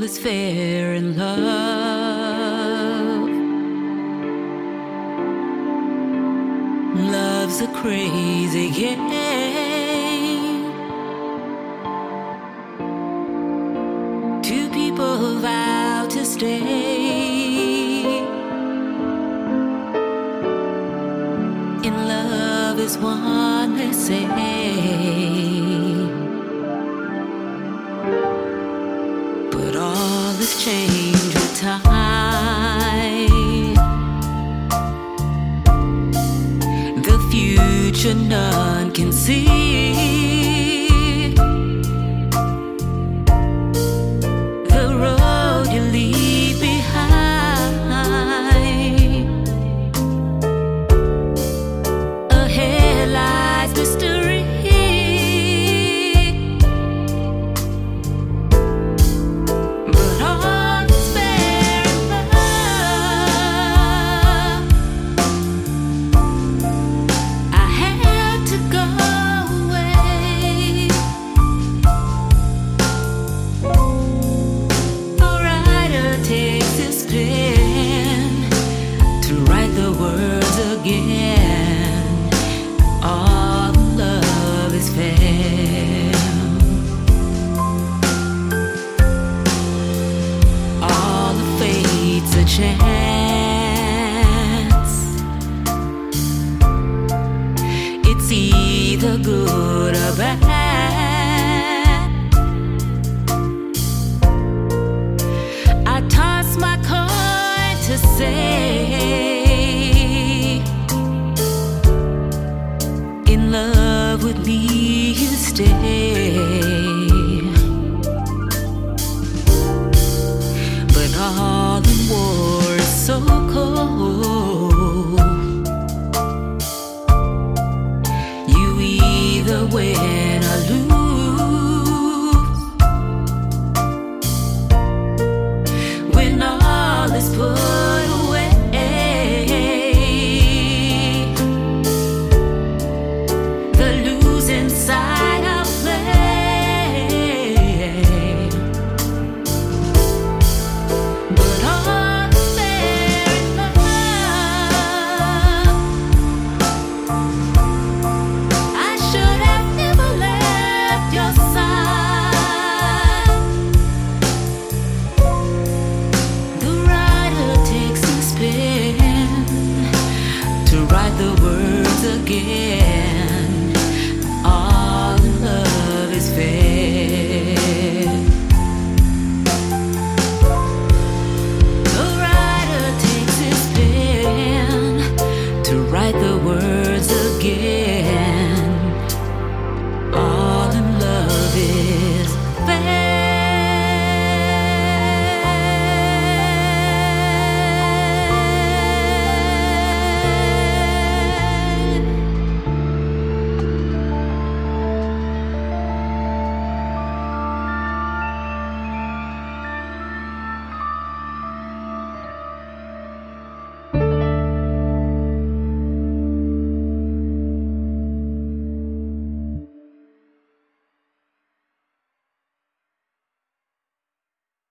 all is fair in love. Love's a crazy game. Two people who vow to stay. In love is one they say. But all is changed with time. The future none can see. chance. It's either good or bad. I toss my coin to say, In love with me, you stay.